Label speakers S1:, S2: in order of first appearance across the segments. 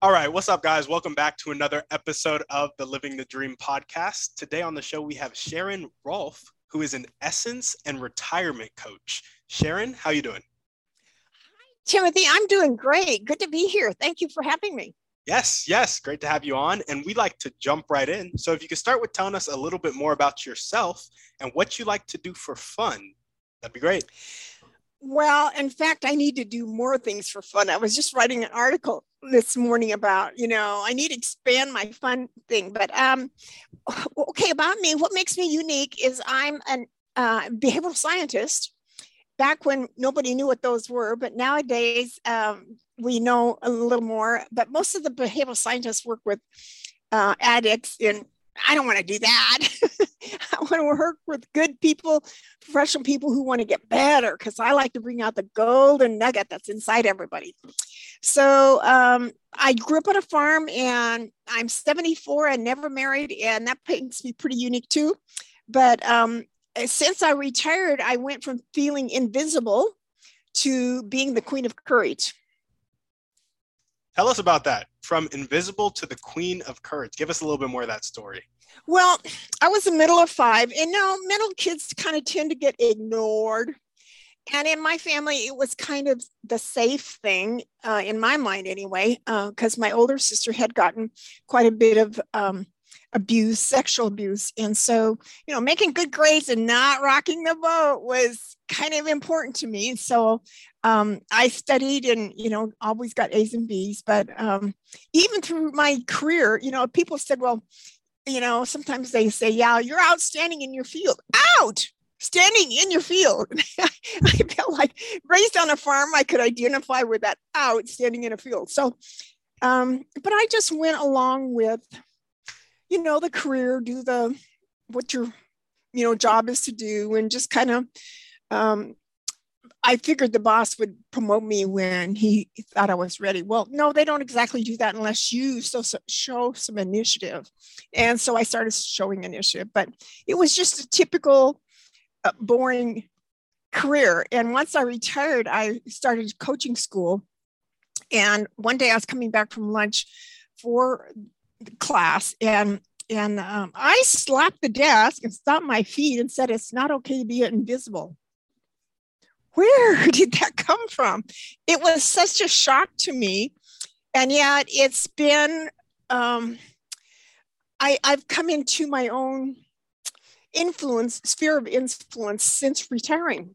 S1: All right, what's up, guys? Welcome back to another episode of the Living the Dream podcast. Today on the show, we have Sharon Rolfe, who is an essence and retirement coach. Sharon, how you doing?
S2: Hi, Timothy. I'm doing great. Good to be here. Thank you for having me.
S1: Yes, yes, great to have you on. And we like to jump right in. So if you could start with telling us a little bit more about yourself and what you like to do for fun, that'd be great.
S2: Well, in fact, I need to do more things for fun. I was just writing an article this morning about, you know, I need to expand my fun thing. But um, okay, about me, what makes me unique is I'm a uh, behavioral scientist. Back when nobody knew what those were, but nowadays um, we know a little more. But most of the behavioral scientists work with uh, addicts and I don't want to do that. I want to work with good people, professional people who want to get better because I like to bring out the golden nugget that's inside everybody. So um, I grew up on a farm and I'm 74 and never married, and that makes me pretty unique too. But um, since I retired, I went from feeling invisible to being the queen of courage.
S1: Tell us about that. From invisible to the queen of courage. Give us a little bit more of that story.
S2: Well, I was the middle of five, and now middle kids kind of tend to get ignored. And in my family, it was kind of the safe thing, uh, in my mind anyway, because uh, my older sister had gotten quite a bit of um, abuse, sexual abuse. And so, you know, making good grades and not rocking the boat was kind of important to me. So um, I studied and, you know, always got A's and B's. But um, even through my career, you know, people said, well, you know, sometimes they say, yeah, you're outstanding in your field. Out! Standing in your field. I felt like raised on a farm, I could identify with that out standing in a field. So, um, but I just went along with, you know, the career, do the what your, you know, job is to do, and just kind of um, I figured the boss would promote me when he thought I was ready. Well, no, they don't exactly do that unless you so, so show some initiative. And so I started showing initiative, but it was just a typical boring career. And once I retired, I started coaching school. And one day I was coming back from lunch for class and and um, I slapped the desk and stomped my feet and said, It's not okay to be invisible where did that come from? It was such a shock to me. And yet it's been, um, I, I've come into my own influence, sphere of influence since retiring.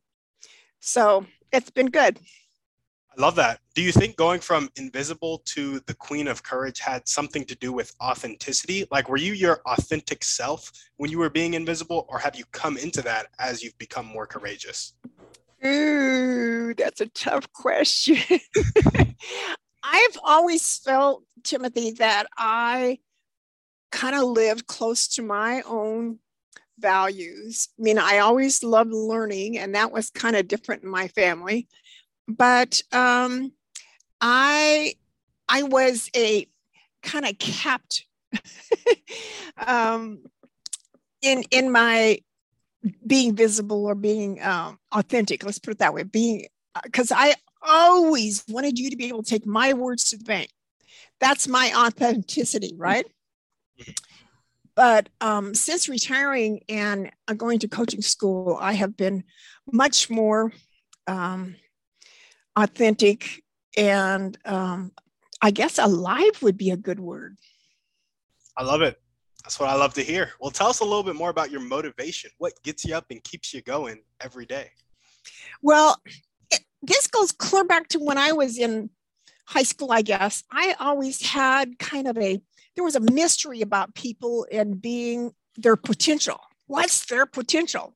S2: So it's been good.
S1: I love that. Do you think going from invisible to the queen of courage had something to do with authenticity? Like, were you your authentic self when you were being invisible, or have you come into that as you've become more courageous?
S2: Ooh, that's a tough question. I've always felt, Timothy, that I kind of lived close to my own values. I mean, I always loved learning, and that was kind of different in my family. But um, I, I was a kind of kept um, in in my being visible or being um, authentic. Let's put it that way. Being because uh, I always wanted you to be able to take my words to the bank. That's my authenticity, right? But um, since retiring and uh, going to coaching school, I have been much more um, authentic and um, I guess alive would be a good word.
S1: I love it. That's what I love to hear. Well, tell us a little bit more about your motivation. What gets you up and keeps you going every day?
S2: Well, it, this goes clear back to when I was in high school, I guess. I always had kind of a, there was a mystery about people and being their potential. What's their potential?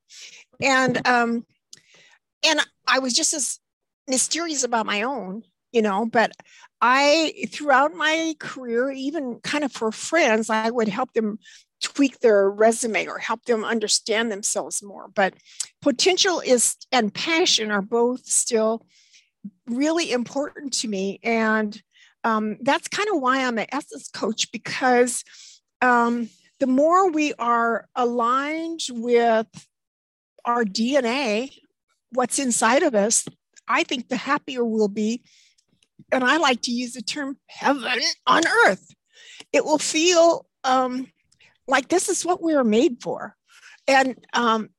S2: And, um, and I was just as mysterious about my own you know, but I, throughout my career, even kind of for friends, I would help them tweak their resume or help them understand themselves more. But potential is and passion are both still really important to me. And um, that's kind of why I'm an essence coach because um, the more we are aligned with our DNA, what's inside of us, I think the happier we'll be. And I like to use the term heaven on earth. It will feel um, like this is what we were made for. And um,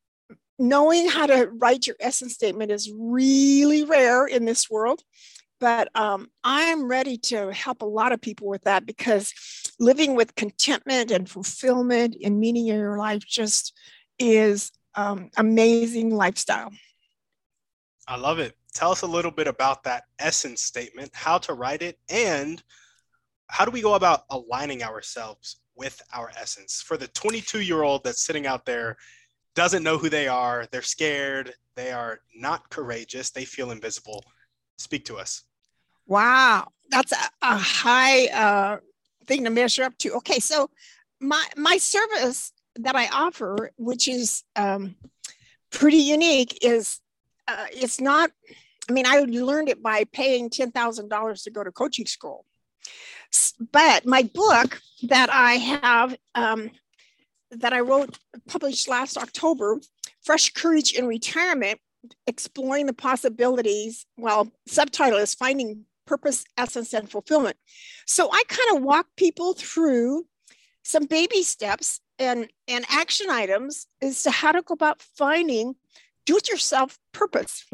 S2: knowing how to write your essence statement is really rare in this world. But um, I'm ready to help a lot of people with that because living with contentment and fulfillment and meaning in your life just is um, amazing lifestyle.
S1: I love it. Tell us a little bit about that essence statement, how to write it, and how do we go about aligning ourselves with our essence? For the 22 year old that's sitting out there, doesn't know who they are, they're scared, they are not courageous, they feel invisible. Speak to us.
S2: Wow, that's a, a high uh, thing to measure up to. Okay, so my my service that I offer, which is um, pretty unique, is uh, it's not. I mean, I learned it by paying ten thousand dollars to go to coaching school. But my book that I have, um, that I wrote, published last October, Fresh Courage in Retirement, exploring the possibilities. Well, subtitle is Finding Purpose, Essence, and Fulfillment. So I kind of walk people through some baby steps and, and action items as to how to go about finding do it yourself purpose.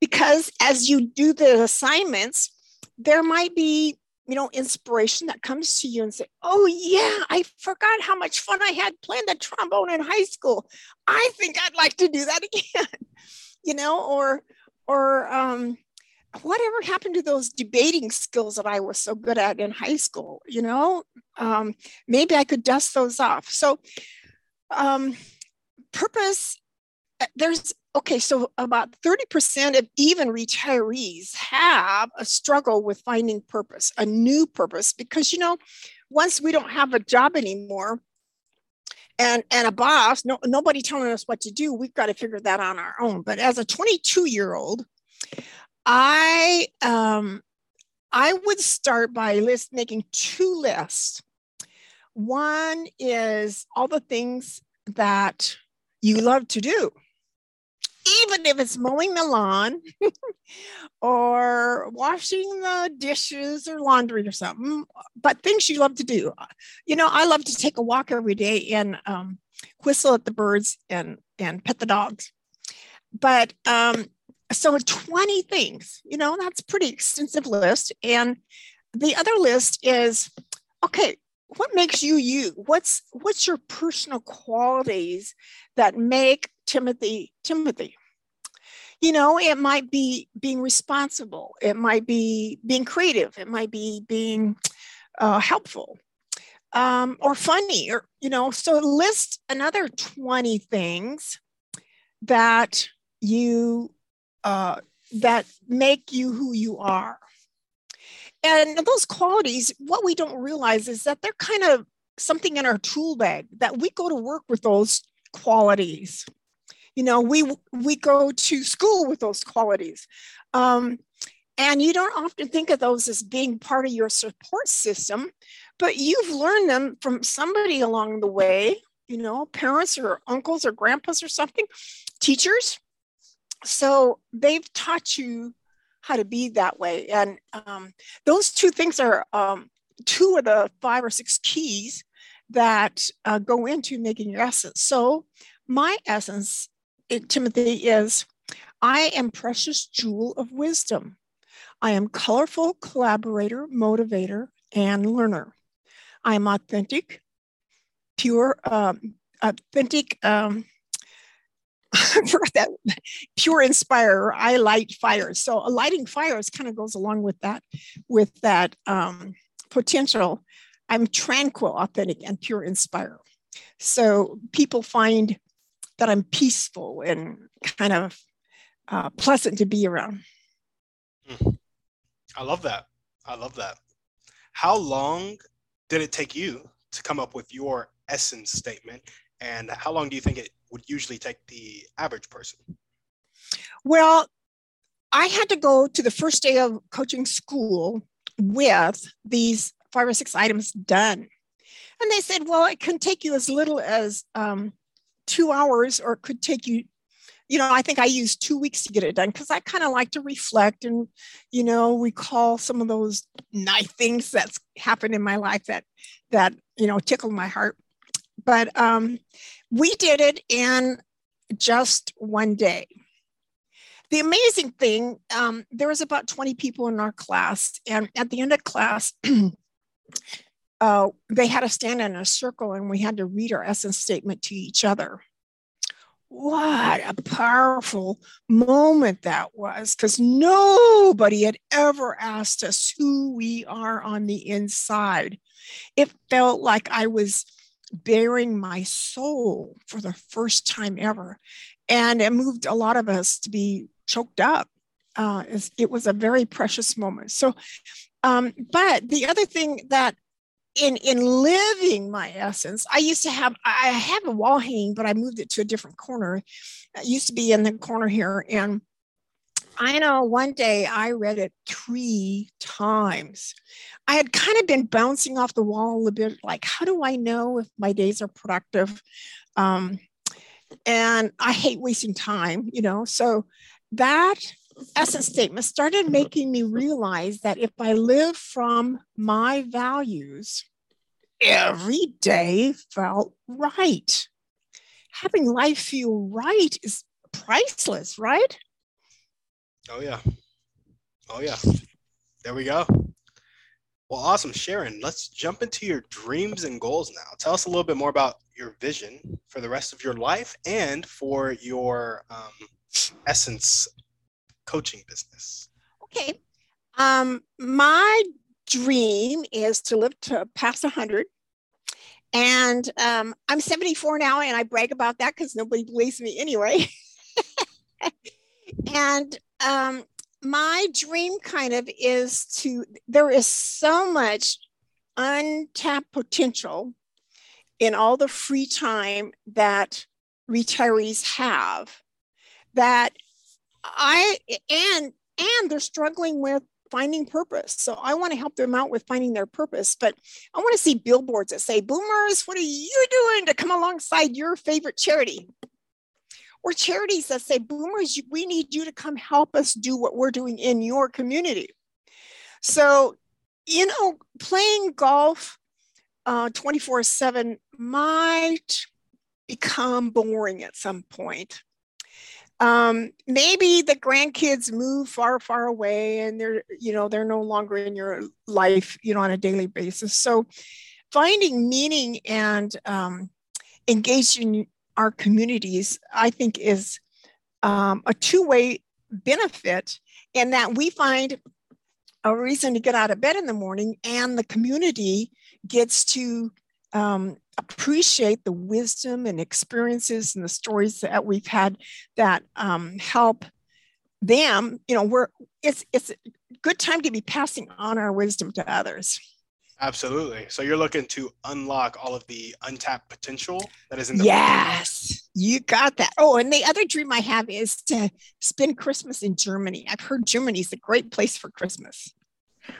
S2: Because as you do the assignments, there might be you know inspiration that comes to you and say oh yeah i forgot how much fun i had playing the trombone in high school i think i'd like to do that again you know or or um whatever happened to those debating skills that I was so good at in high school? You know, um, maybe I could dust those off. So, um, purpose, uh, there's okay, so about 30% of even retirees have a struggle with finding purpose, a new purpose, because, you know, once we don't have a job anymore, and, and a boss, no, nobody telling us what to do, we've got to figure that on our own. But as a 22 year old, I um, I would start by list making two lists. One is all the things that you love to do, even if it's mowing the lawn or washing the dishes or laundry or something, but things you love to do. You know, I love to take a walk every day and um, whistle at the birds and and pet the dogs. But um, so 20 things you know that's pretty extensive list. And the other list is okay what makes you you? What's what's your personal qualities that make timothy timothy? You know it might be being responsible. It might be being creative. It might be being uh, helpful um, or funny or you know so list another 20 things that you uh, that make you who you are. And those qualities, what we don't realize is that they're kind of something in our tool bag that we go to work with those qualities. You know, we we go to school with those qualities. Um, and you don't often think of those as being part of your support system, but you've learned them from somebody along the way, you know, parents or uncles or grandpas or something, teachers, so they've taught you how to be that way. And um, those two things are um, two of the five or six keys that uh, go into making your essence. So my essence it, timothy is i am precious jewel of wisdom. I am colorful collaborator motivator and learner. I am authentic pure um, authentic um, for that pure inspire i light fires so a lighting fires kind of goes along with that with that um, potential i'm tranquil authentic and pure inspire so people find that i'm peaceful and kind of uh, pleasant to be around
S1: hmm. I love that. I love that. How long did it take you to come up with your essence statement? And how long do you think it would usually take the average person?
S2: Well, I had to go to the first day of coaching school with these five or six items done. And they said, well, it can take you as little as um, two hours, or it could take you, you know, I think I used two weeks to get it done because I kind of like to reflect and, you know, recall some of those nice things that's happened in my life that, that, you know, tickled my heart. But um, we did it in just one day. The amazing thing, um, there was about 20 people in our class, and at the end of class, uh, they had us stand in a circle and we had to read our essence statement to each other. What a powerful moment that was because nobody had ever asked us who we are on the inside. It felt like I was bearing my soul for the first time ever. And it moved a lot of us to be choked up. Uh, it was a very precious moment. So, um, but the other thing that in in living my essence i used to have i have a wall hanging but i moved it to a different corner it used to be in the corner here and i know one day i read it three times i had kind of been bouncing off the wall a bit like how do i know if my days are productive um, and i hate wasting time you know so that essence statement started making me realize that if I live from my values, every day felt right. Having life feel right is priceless, right?
S1: Oh, yeah. Oh, yeah. There we go. Well, awesome. Sharon, let's jump into your dreams and goals now. Tell us a little bit more about your vision for the rest of your life and for your um, essence coaching business?
S2: Okay. Um, my dream is to live to past 100. And um, I'm 74 now, and I brag about that because nobody believes me anyway. and um, my dream kind of is to, there is so much untapped potential in all the free time that retirees have that I and and they're struggling with finding purpose. So I want to help them out with finding their purpose. But I want to see billboards that say, Boomers, what are you doing to come alongside your favorite charity? Or charities that say, Boomers, we need you to come help us do what we're doing in your community. So, you know, playing golf uh, 24 7 might become boring at some point um, maybe the grandkids move far far away and they're you know they're no longer in your life you know on a daily basis so finding meaning and um, engaging our communities i think is um, a two-way benefit in that we find a reason to get out of bed in the morning and the community gets to um, appreciate the wisdom and experiences and the stories that we've had that um, help them. You know we're it's it's a good time to be passing on our wisdom to others
S1: absolutely. So you're looking to unlock all of the untapped potential that is in the
S2: yes. You got that. Oh and the other dream i have is to spend christmas in germany. I've heard germany's a great place for christmas.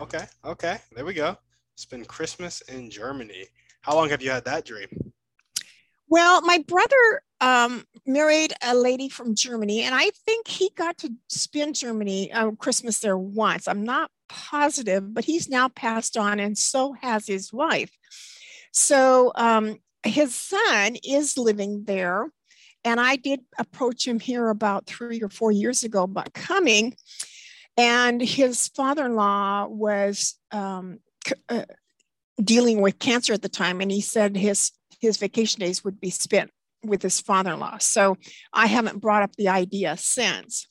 S1: Okay okay. There we go. Spend christmas in germany. How long have you had that dream?
S2: Well, my brother um, married a lady from Germany, and I think he got to spend Germany uh, Christmas there once. I'm not positive, but he's now passed on, and so has his wife. So um, his son is living there, and I did approach him here about three or four years ago about coming, and his father-in-law was um, uh, dealing with cancer at the time, and he said his his vacation days would be spent with his father-in-law. So I haven't brought up the idea since.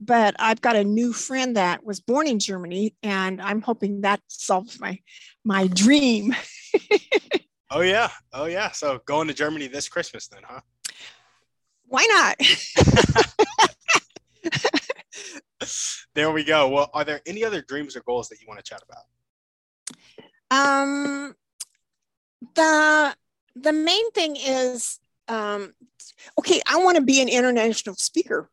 S2: But I've got a new friend that was born in Germany, and I'm hoping that solves my my dream.
S1: oh yeah, oh yeah. So going to Germany this Christmas then, huh?
S2: Why not?
S1: there we go. Well, are there any other dreams or goals that you want to chat about?
S2: Um, the the main thing is, um, okay, I want to be an international speaker.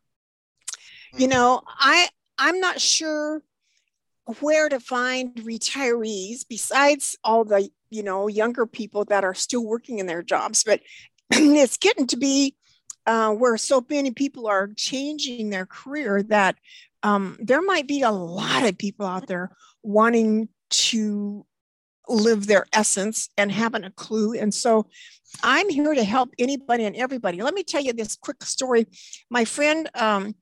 S2: You mm. know, I I'm not sure where to find retirees besides all the you know younger people that are still working in their jobs but it's getting to be uh, where so many people are changing their career that um, there might be a lot of people out there wanting to live their essence and having a clue. And so I'm here to help anybody and everybody. Let me tell you this quick story. My friend um,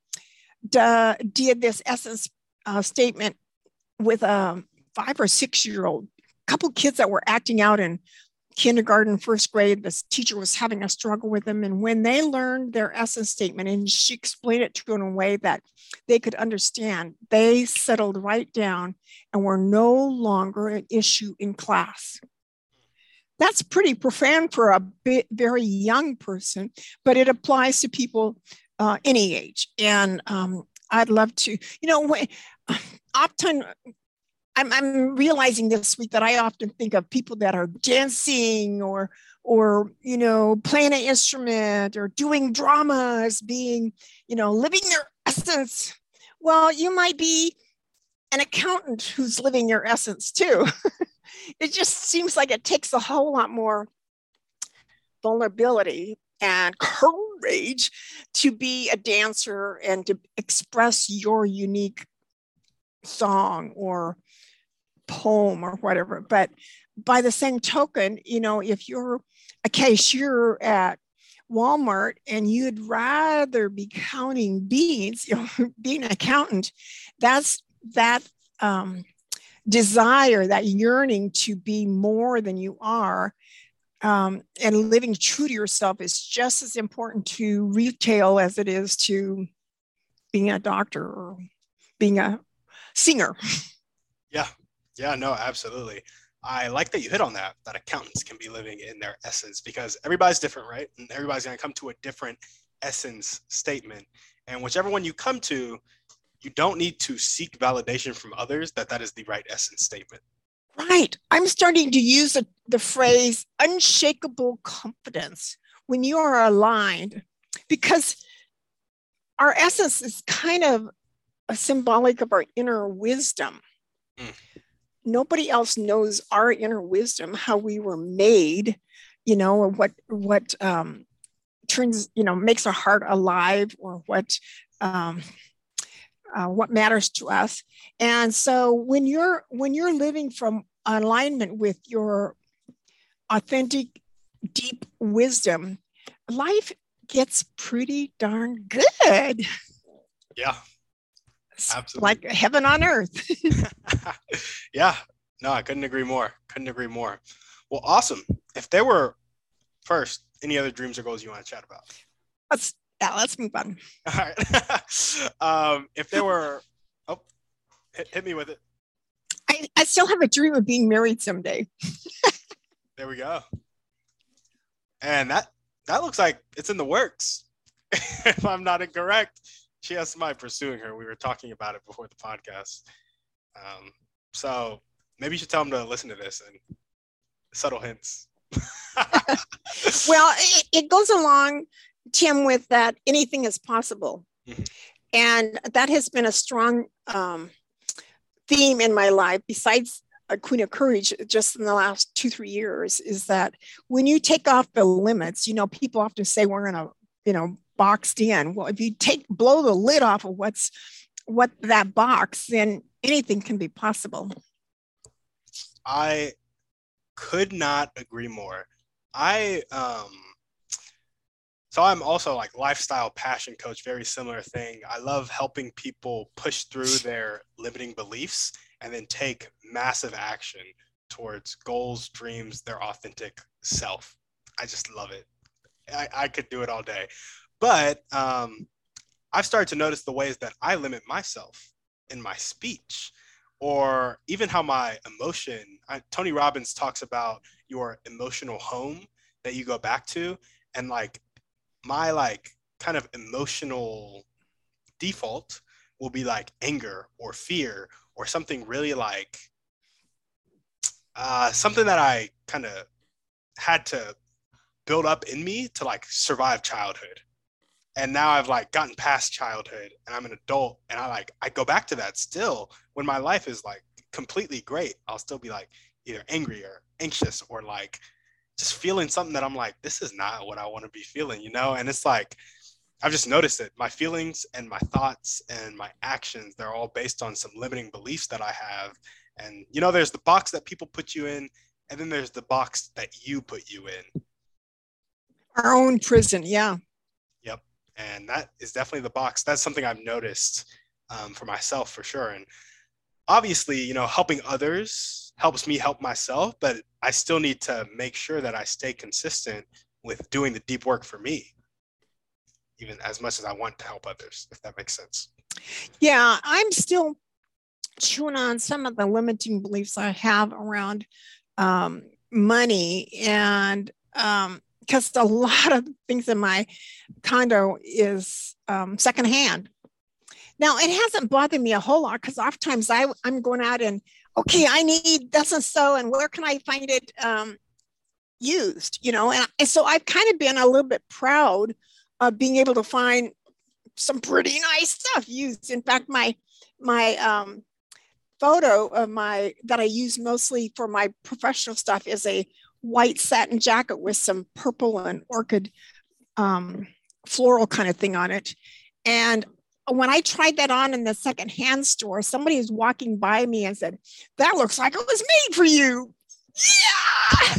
S2: did this essence uh, statement with a five or six year old couple kids that were acting out in kindergarten, first grade, this teacher was having a struggle with them. And when they learned their essence statement and she explained it to them in a way that they could understand, they settled right down and were no longer an issue in class. That's pretty profound for a bit, very young person, but it applies to people uh, any age. And um, I'd love to, you know, often I'm, I'm realizing this week that I often think of people that are dancing or or you know playing an instrument or doing dramas, being you know living their essence well you might be an accountant who's living your essence too it just seems like it takes a whole lot more vulnerability and courage to be a dancer and to express your unique song or poem or whatever. But by the same token, you know, if you're a cashier at Walmart and you'd rather be counting beans, you know, being an accountant, that's that um, desire, that yearning to be more than you are. Um, and living true to yourself is just as important to retail as it is to being a doctor or being a singer.
S1: Yeah, yeah, no, absolutely. I like that you hit on that, that accountants can be living in their essence because everybody's different, right? And everybody's going to come to a different essence statement. And whichever one you come to, you don't need to seek validation from others that that is the right essence statement.
S2: Right. I'm starting to use a, the phrase unshakable confidence when you are aligned because our essence is kind of a symbolic of our inner wisdom. Mm nobody else knows our inner wisdom, how we were made, you know, or what what um, turns, you know, makes our heart alive, or what um, uh, what matters to us. And so when you're when you're living from alignment with your authentic, deep wisdom, life gets pretty darn good.
S1: Yeah, Absolutely.
S2: like heaven on earth.
S1: yeah, no, I couldn't agree more. Couldn't agree more. Well, awesome. If there were first any other dreams or goals you want to chat about,
S2: let's yeah, let's move on.
S1: All right. um, if there were, oh, hit, hit me with it.
S2: I, I still have a dream of being married someday.
S1: There we go. And that that looks like it's in the works. if I'm not incorrect she has somebody pursuing her. We were talking about it before the podcast. Um, so maybe you should tell them to listen to this and subtle hints.
S2: well, it, it, goes along, Tim, with that anything is possible. Mm-hmm. And that has been a strong um, theme in my life, besides a Queen of Courage, just in the last two, three years, is that when you take off the limits, you know, people often say we're in a, you know, boxed in. Well, if you take blow the lid off of what's what that box, then anything can be possible.
S1: I could not agree more. I um so I'm also like lifestyle passion coach, very similar thing. I love helping people push through their limiting beliefs and then take massive action towards goals, dreams, their authentic self. I just love it. I, I could do it all day. But um, I've started to notice the ways that I limit myself in my speech or even how my emotion I, tony robbins talks about your emotional home that you go back to and like my like kind of emotional default will be like anger or fear or something really like uh, something that I kind of had to build up in me to like survive childhood. And now I've like gotten past childhood and I'm an adult and I like I go back to that still when my life is like completely great. I'll still be like either angry or anxious or like just feeling something that I'm like, this is not what I want to be feeling, you know? And it's like I've just noticed it. My feelings and my thoughts and my actions, they're all based on some limiting beliefs that I have. And, you know, there's the box that people put you in, and then there's the box that you put you in.
S2: Our own prison. Yeah.
S1: Yep. And that is definitely the box. That's something I've noticed um, for myself for sure. And obviously, you know, helping others helps me help myself, but I still need to make sure that I stay consistent with doing the deep work for me even as much as I want to help others, if that makes sense.
S2: Yeah, I'm still chewing on some of the limiting beliefs I have around um, money and because um, a lot of things in my condo is um, secondhand. Now it hasn't bothered me a whole lot because oftentimes I I'm going out and okay I need this and so and where can I find it um, used you know and, and so I've kind of been a little bit proud of being able to find some pretty nice stuff used. In fact, my my um, photo of my that I use mostly for my professional stuff is a white satin jacket with some purple and orchid um, floral kind of thing on it. And when I tried that on in the secondhand store, somebody was walking by me and said, "That looks like it was made for you."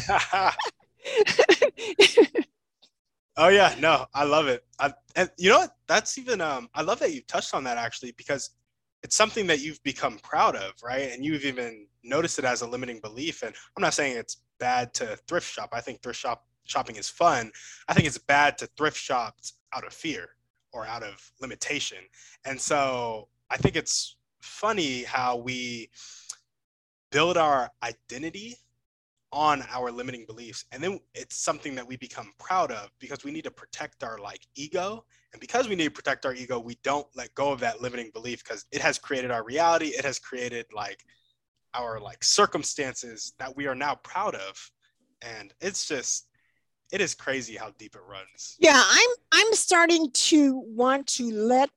S2: Yeah.
S1: Oh yeah, no, I love it. I, and you know what? That's even um, I love that you touched on that actually because it's something that you've become proud of, right? And you've even noticed it as a limiting belief. And I'm not saying it's bad to thrift shop. I think thrift shop shopping is fun. I think it's bad to thrift shop out of fear or out of limitation. And so I think it's funny how we build our identity on our limiting beliefs and then it's something that we become proud of because we need to protect our like ego and because we need to protect our ego we don't let go of that limiting belief because it has created our reality. It has created like our like circumstances that we are now proud of. And it's just it is crazy how deep it runs.
S2: Yeah i'm i'm starting to want to let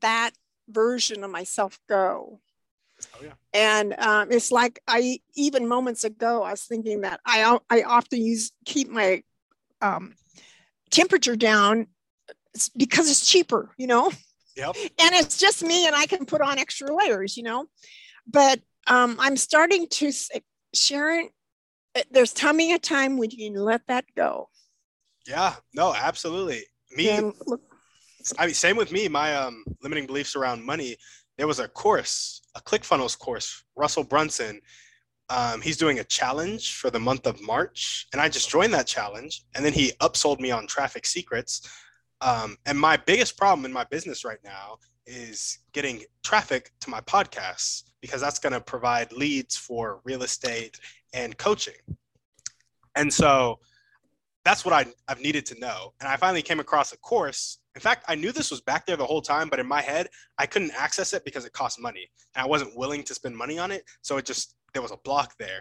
S2: that version of myself go. Oh, yeah. And um, it's like I even moments ago I was thinking that I I often use keep my um, temperature down because it's cheaper, you know.
S1: Yep.
S2: And it's just me, and I can put on extra layers, you know. But um, I'm starting to Sharon. Uh, there's coming a time when you can let that go.
S1: Yeah. No. Absolutely. Me. And look, I mean, same with me. My um, limiting beliefs around money there was a course, a ClickFunnels course, Russell Brunson. Um, he's doing a challenge for the month of March, and I just joined that challenge. And then he upsold me on Traffic Secrets. Um, and my biggest problem in my business right now is getting traffic to my podcasts because that's going to provide leads for real estate and coaching. And so that's what I, I've needed to know. And I finally came across a course in fact, I knew this was back there the whole time, but in my head, I couldn't access it because it cost money and I wasn't willing to spend money on it. So it just, there was a block there.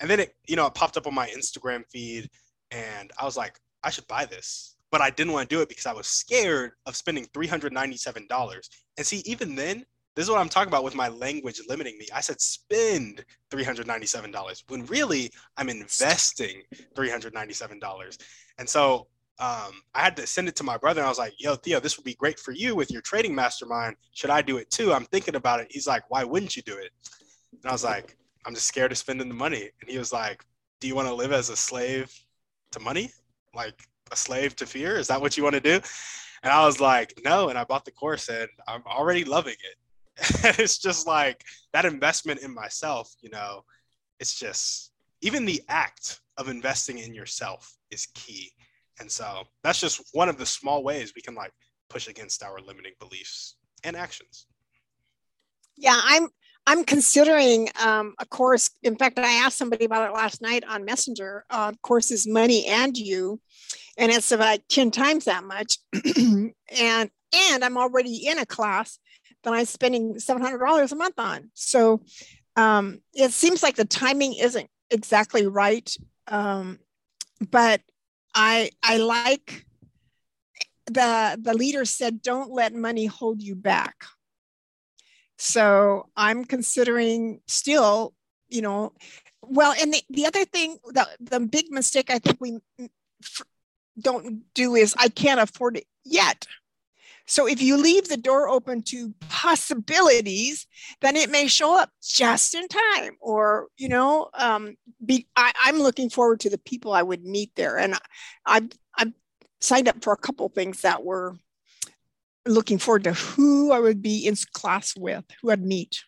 S1: And then it, you know, it popped up on my Instagram feed and I was like, I should buy this. But I didn't want to do it because I was scared of spending $397. And see, even then, this is what I'm talking about with my language limiting me. I said spend $397 when really I'm investing $397. And so um, I had to send it to my brother. And I was like, yo, Theo, this would be great for you with your trading mastermind. Should I do it too? I'm thinking about it. He's like, why wouldn't you do it? And I was like, I'm just scared of spending the money. And he was like, do you want to live as a slave to money? Like a slave to fear? Is that what you want to do? And I was like, no. And I bought the course and I'm already loving it. it's just like that investment in myself, you know, it's just even the act of investing in yourself is key. And so that's just one of the small ways we can like push against our limiting beliefs and actions.
S2: Yeah, I'm I'm considering um, a course. In fact, I asked somebody about it last night on Messenger. Uh, courses money and you, and it's about ten times that much. and and I'm already in a class that I'm spending $700 a month on. So um, it seems like the timing isn't exactly right. Um, but I, I like the, the leader said, don't let money hold you back. So I'm considering still, you know, well, and the, the other thing, the, the big mistake I think we don't do is I can't afford it yet. So if you leave the door open to possibilities, then it may show up just in time. Or you know, um, be, I, am looking forward to the people I would meet there, and I've I've signed up for a couple things that were looking forward to who I would be in class with, who I'd meet.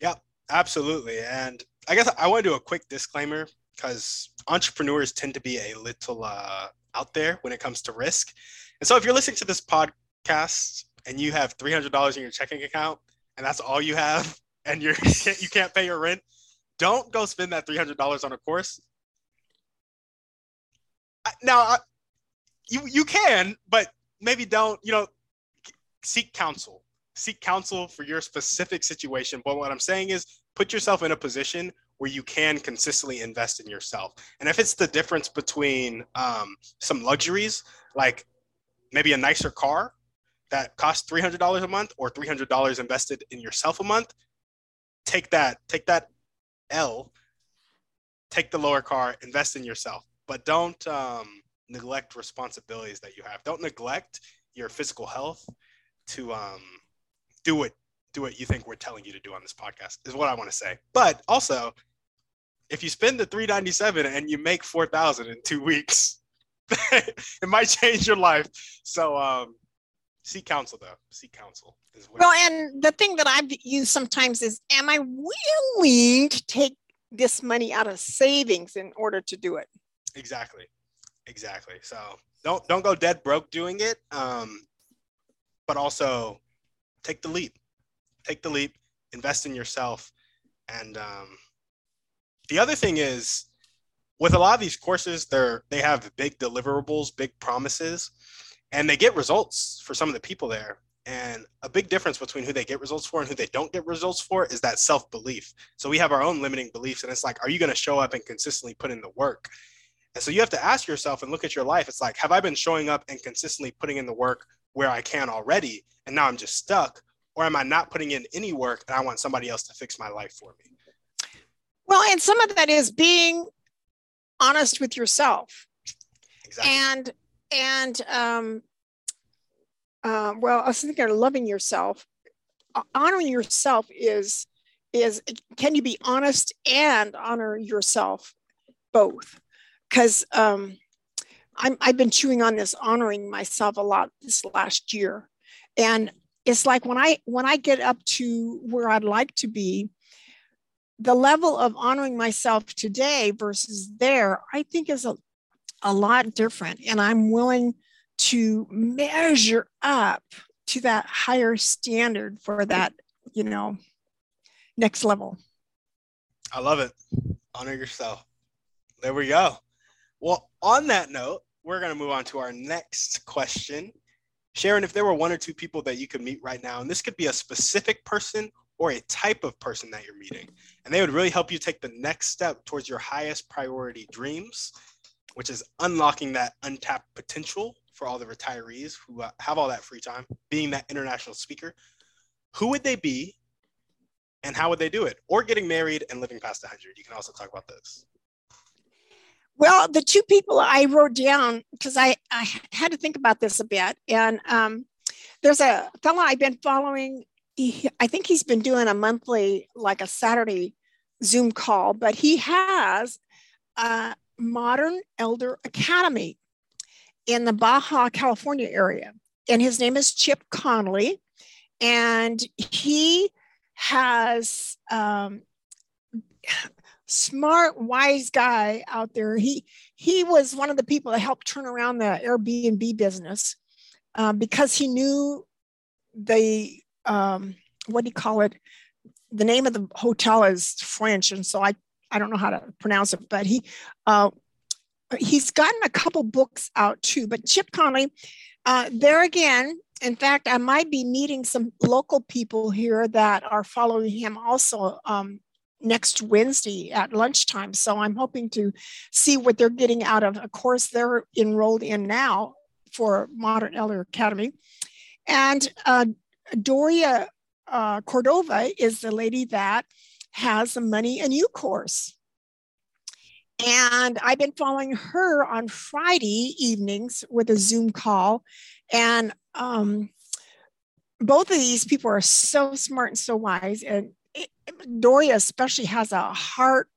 S1: Yeah, absolutely. And I guess I want to do a quick disclaimer because entrepreneurs tend to be a little uh, out there when it comes to risk. And so if you're listening to this podcast and you have $300 in your checking account and that's all you have and you're, you can't pay your rent, don't go spend that $300 on a course. Now, you, you can, but maybe don't, you know, seek counsel. Seek counsel for your specific situation. But what I'm saying is put yourself in a position where you can consistently invest in yourself. And if it's the difference between um, some luxuries, like maybe a nicer car that costs $300 a month or $300 invested in yourself a month, take that, take that L, take the lower car, invest in yourself, but don't um, neglect responsibilities that you have. Don't neglect your physical health to um, do what do what you think we're telling you to do on this podcast is what I want to say. But also, if you spend the 397 and you make 4000 in two weeks it might change your life. So um seek counsel though. Seek counsel is
S2: well and the thing that i've used sometimes is am i willing to take this money out of savings in order to do it?
S1: Exactly. Exactly. So don't don't go dead broke doing it. Um but also take the leap take the leap invest in yourself and um the other thing is with a lot of these courses, they're they have big deliverables, big promises, and they get results for some of the people there. And a big difference between who they get results for and who they don't get results for is that self belief. So we have our own limiting beliefs, and it's like, are you going to show up and consistently put in the work? And so you have to ask yourself and look at your life. It's like, have I been showing up and consistently putting in the work where I can already, and now I'm just stuck? Or am I not putting in any work and I want somebody else to fix my life for me?
S2: Well, and some of that is being honest with yourself. Exactly. And and um, uh, well, I was thinking of loving yourself. Honoring yourself is is can you be honest and honor yourself both? Because um, I'm I've been chewing on this honoring myself a lot this last year, and it's like when I when I get up to where I'd like to be, the level of honoring myself today versus there, I think is a, a lot different. And I'm willing to measure up to that higher standard for that, you know, next level.
S1: I love it. Honor yourself. There we go. Well, on that note, we're going to move on to our next question. Sharon, if there were one or two people that you could meet right now, and this could be a specific person or a type of person that you're meeting. And they would really help you take the next step towards your highest priority dreams, which is unlocking that untapped potential for all the retirees who uh, have all that free time, being that international speaker. Who would they be and how would they do it? Or getting married and living past 100. You can also talk about this.
S2: Well, the two people I wrote down, because I, I had to think about this a bit. And um, there's a fellow I've been following he, I think he's been doing a monthly, like a Saturday Zoom call, but he has a modern elder academy in the Baja California area. And his name is Chip Conley. And he has um, smart, wise guy out there. He he was one of the people that helped turn around the Airbnb business uh, because he knew the um, what do you call it? The name of the hotel is French, and so I I don't know how to pronounce it, but he uh, he's gotten a couple books out too. But Chip Conley, uh, there again, in fact, I might be meeting some local people here that are following him also um, next Wednesday at lunchtime. So I'm hoping to see what they're getting out of a course they're enrolled in now for Modern Elder Academy. And uh, Doria uh, Cordova is the lady that has a money and you course. And I've been following her on Friday evenings with a Zoom call. And um, both of these people are so smart and so wise. And Doria, especially, has a heart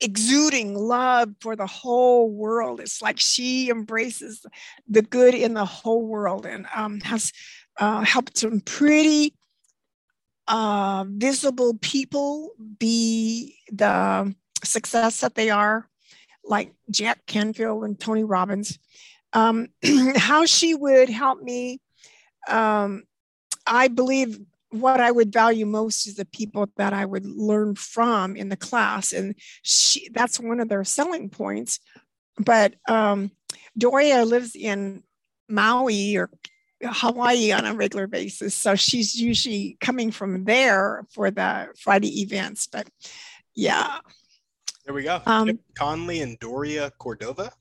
S2: exuding love for the whole world. It's like she embraces the good in the whole world and um, has uh, helped some pretty uh, visible people be the success that they are, like Jack Canfield and Tony Robbins. Um, how she would help me, um, I believe what I would value most is the people that I would learn from in the class. And she, that's one of their selling points. But um, Doria lives in Maui or Hawaii on a regular basis. So she's usually coming from there for the Friday events. But yeah.
S1: There we go. Um, Conley and Doria Cordova.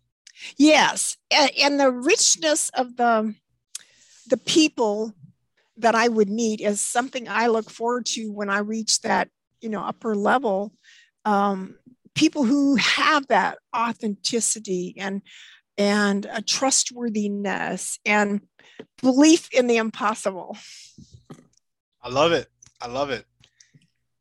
S2: Yes. And, and the richness of the the people that I would need is something I look forward to when I reach that, you know, upper level. Um, people who have that authenticity and and a trustworthiness and belief in the impossible.
S1: I love it. I love it.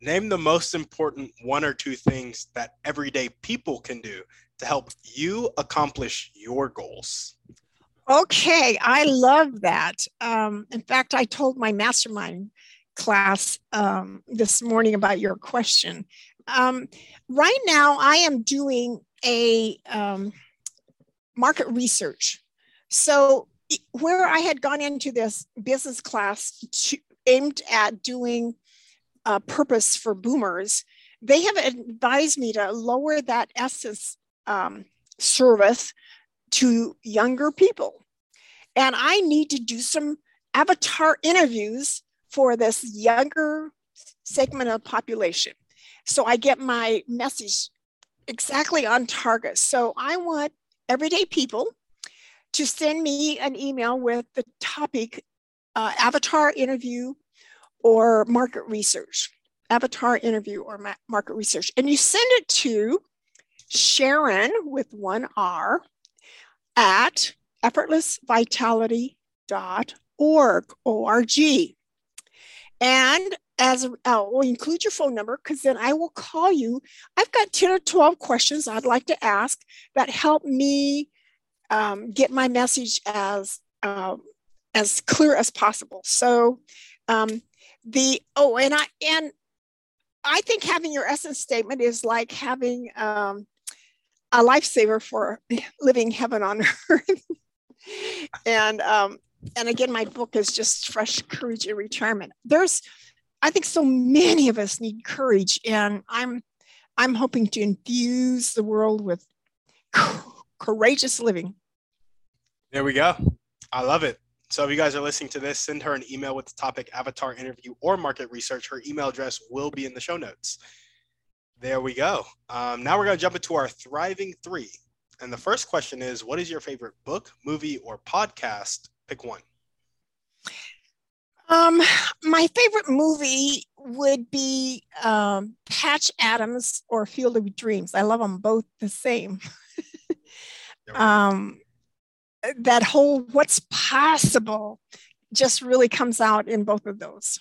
S1: Name the most important one or two things that everyday people can do to help you accomplish your goals.
S2: Okay, I love that. Um, in fact, I told my mastermind class um, this morning about your question. Um, right now, I am doing a um, market research. So, where I had gone into this business class to, aimed at doing a purpose for boomers, they have advised me to lower that essence um, service to younger people. And I need to do some avatar interviews for this younger segment of population. So I get my message exactly on target. So I want everyday people to send me an email with the topic uh, avatar interview or market research. Avatar interview or ma- market research. And you send it to Sharon with one R at effortlessvitality.org, O-R-G. And as uh, we'll include your phone number because then I will call you. I've got 10 or 12 questions I'd like to ask that help me um, get my message as uh, as clear as possible. So um, the oh, and I and I think having your essence statement is like having um, a lifesaver for living heaven on earth. and um, and again, my book is just fresh courage in retirement. There's, I think, so many of us need courage, and I'm I'm hoping to infuse the world with courageous living.
S1: There we go. I love it. So if you guys are listening to this, send her an email with the topic avatar interview or market research. Her email address will be in the show notes. There we go. Um, now we're going to jump into our thriving three. And the first question is What is your favorite book, movie, or podcast? Pick one.
S2: Um, my favorite movie would be um, Patch Adams or Field of Dreams. I love them both the same. um, that whole what's possible just really comes out in both of those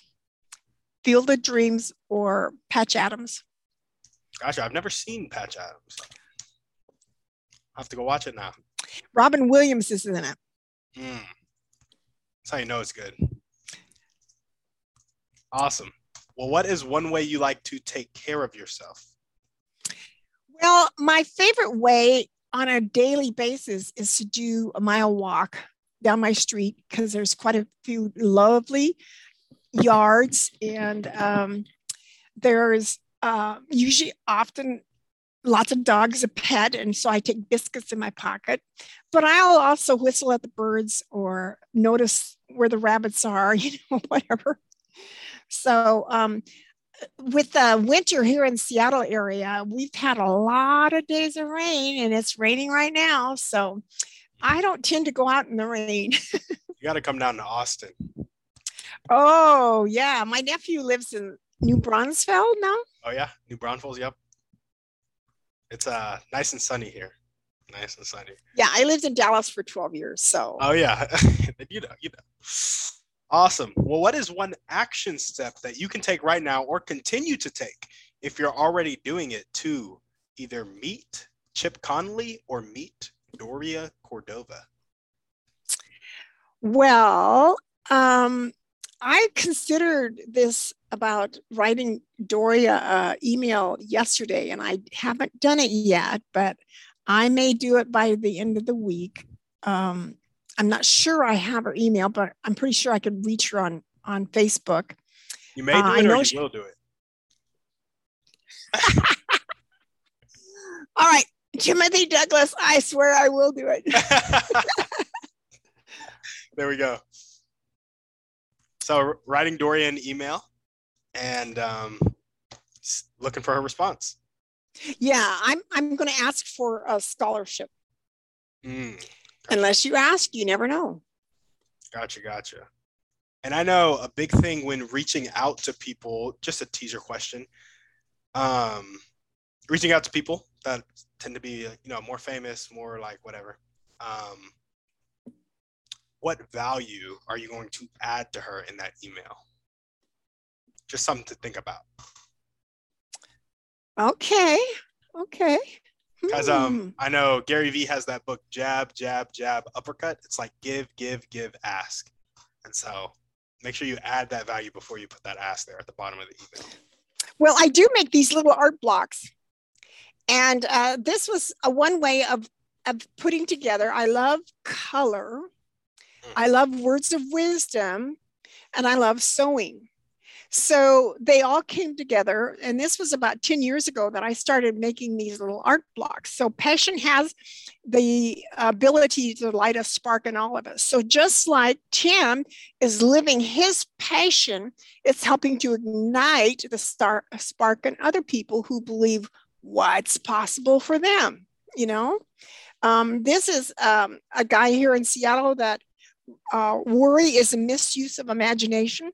S2: Field of Dreams or Patch Adams.
S1: Gotcha. I've never seen Patch Adams. I have to go watch it now.
S2: Robin Williams is in it. Mm.
S1: That's how you know it's good. Awesome. Well, what is one way you like to take care of yourself?
S2: Well, my favorite way on a daily basis is to do a mile walk down my street because there's quite a few lovely yards and um, there's uh, usually often lots of dogs a pet, and so I take biscuits in my pocket. But I'll also whistle at the birds or notice where the rabbits are, you know, whatever. So um, with the winter here in Seattle area, we've had a lot of days of rain, and it's raining right now. So I don't tend to go out in the rain.
S1: you got to come down to Austin.
S2: Oh yeah, my nephew lives in New Braunfels now.
S1: Oh yeah, New Braunfels. Yep. It's uh nice and sunny here. Nice and sunny.
S2: Yeah, I lived in Dallas for 12 years, so.
S1: Oh yeah, you know, you know. Awesome. Well, what is one action step that you can take right now or continue to take if you're already doing it to either meet Chip Conley or meet Doria Cordova?
S2: Well, um, I considered this about writing Doria uh, email yesterday, and I haven't done it yet, but I may do it by the end of the week. Um, I'm not sure I have her email, but I'm pretty sure I could reach her on on Facebook.
S1: You may do uh, it, or you she... will do it.
S2: All right, Timothy Douglas. I swear I will do it.
S1: there we go. So writing Dorian email and um, looking for her response.
S2: Yeah, I'm I'm going to ask for a scholarship. Mm, gotcha. Unless you ask, you never know.
S1: Gotcha, gotcha. And I know a big thing when reaching out to people, just a teaser question. Um, reaching out to people that tend to be, you know, more famous, more like whatever. Um, what value are you going to add to her in that email? Just something to think about.
S2: Okay. Okay.
S1: Because um, hmm. I know Gary Vee has that book, Jab, Jab, Jab, Uppercut. It's like give, give, give, ask. And so make sure you add that value before you put that ask there at the bottom of the email.
S2: Well, I do make these little art blocks. And uh, this was a one way of, of putting together. I love color I love words of wisdom and I love sewing. So they all came together. And this was about 10 years ago that I started making these little art blocks. So passion has the ability to light a spark in all of us. So just like Tim is living his passion, it's helping to ignite the star- spark in other people who believe what's possible for them. You know, um, this is um, a guy here in Seattle that uh, worry is a misuse of imagination.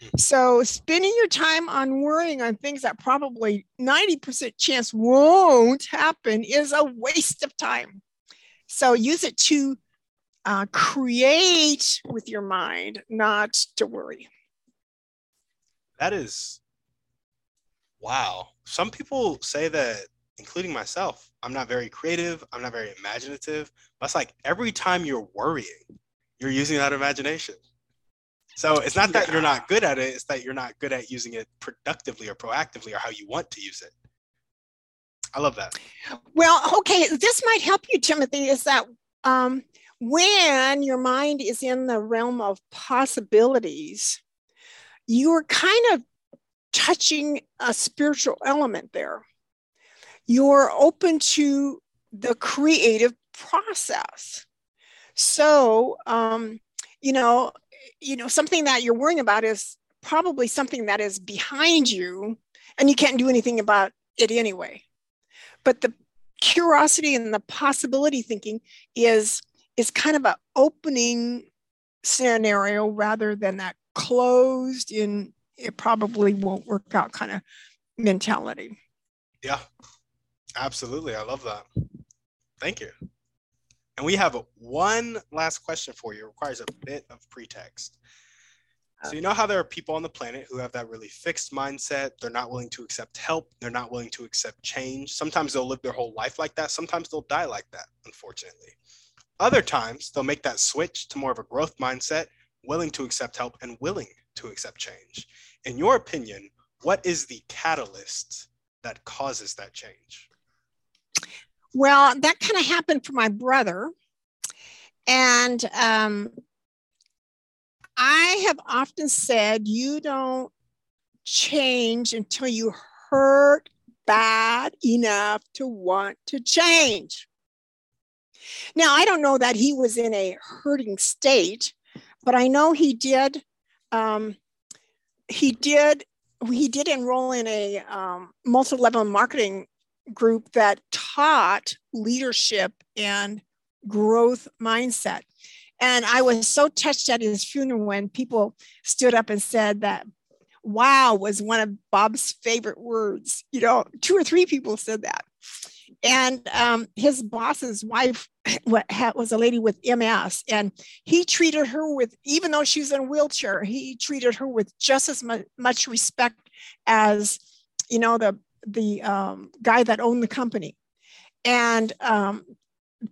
S2: Hmm. So spending your time on worrying on things that probably 90% chance won't happen is a waste of time. So use it to uh, create with your mind, not to worry.
S1: That is wow. Some people say that, including myself, I'm not very creative, I'm not very imaginative. That's like every time you're worrying, you're using that imagination. So it's not that you're not good at it, it's that you're not good at using it productively or proactively or how you want to use it. I love that.
S2: Well, okay, this might help you, Timothy, is that um, when your mind is in the realm of possibilities, you're kind of touching a spiritual element there. You're open to the creative process. So, um, you know, you know, something that you're worrying about is probably something that is behind you and you can't do anything about it anyway. But the curiosity and the possibility thinking is is kind of an opening scenario rather than that closed in it probably won't work out kind of mentality.
S1: Yeah, absolutely. I love that. Thank you. And we have one last question for you. It requires a bit of pretext. So you know how there are people on the planet who have that really fixed mindset. They're not willing to accept help. They're not willing to accept change. Sometimes they'll live their whole life like that. Sometimes they'll die like that, unfortunately. Other times they'll make that switch to more of a growth mindset, willing to accept help and willing to accept change. In your opinion, what is the catalyst that causes that change?
S2: Well, that kind of happened for my brother. And um, I have often said, you don't change until you hurt bad enough to want to change. Now, I don't know that he was in a hurting state, but I know he did. Um, he did. He did enroll in a um, multi-level marketing group that taught leadership and growth mindset. And I was so touched at his funeral when people stood up and said that wow was one of Bob's favorite words. You know, two or three people said that. And um, his boss's wife was a lady with MS, and he treated her with, even though she was in a wheelchair, he treated her with just as much respect as, you know, the the um, guy that owned the company. And um,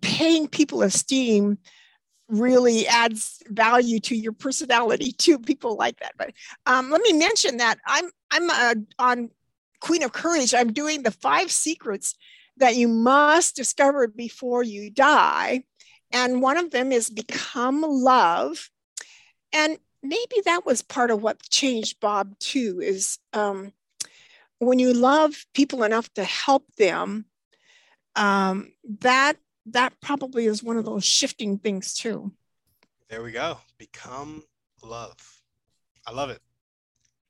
S2: paying people esteem really adds value to your personality to people like that. But um, let me mention that I'm I'm uh, on Queen of Courage. I'm doing the five secrets that you must discover before you die, and one of them is become love. And maybe that was part of what changed Bob too. Is um, when you love people enough to help them, um, that that probably is one of those shifting things too.
S1: There we go. Become love. I love it.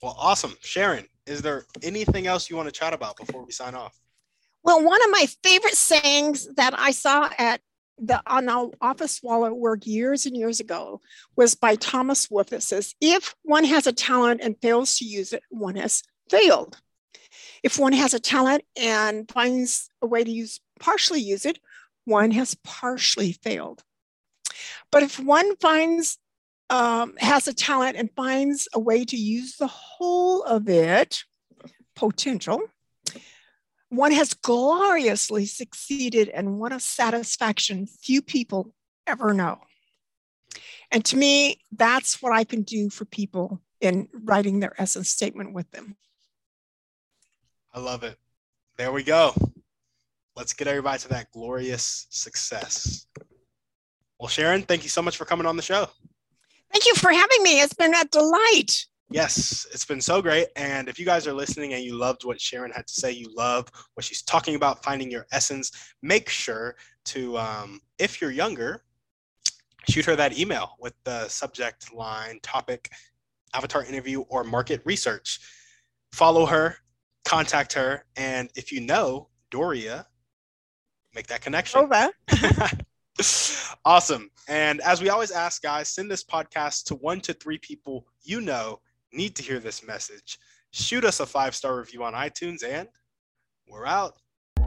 S1: Well, awesome. Sharon, is there anything else you want to chat about before we sign off?
S2: Well, one of my favorite sayings that I saw at the on the office wall at work years and years ago was by Thomas Wolfe. It says, if one has a talent and fails to use it, one has failed. If one has a talent and finds a way to use partially use it, one has partially failed. But if one finds um, has a talent and finds a way to use the whole of it, potential, one has gloriously succeeded and what a satisfaction few people ever know. And to me, that's what I can do for people in writing their essence statement with them.
S1: I love it. There we go let's get everybody to that glorious success. Well, Sharon, thank you so much for coming on the show.
S2: Thank you for having me. It's been a delight.
S1: Yes, it's been so great. And if you guys are listening and you loved what Sharon had to say, you love what she's talking about, finding your essence, make sure to, um, if you're younger, shoot her that email with the subject line, topic, avatar interview, or market research. Follow her, contact her, and if you know Doria, make that connection.
S2: Over.
S1: awesome. And as we always ask, guys, send this podcast to one to three people you know need to hear this message. Shoot us a five star review on iTunes, and we're out.